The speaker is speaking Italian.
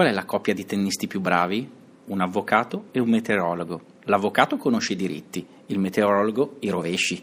Qual è la coppia di tennisti più bravi? Un avvocato e un meteorologo. L'avvocato conosce i diritti, il meteorologo i rovesci.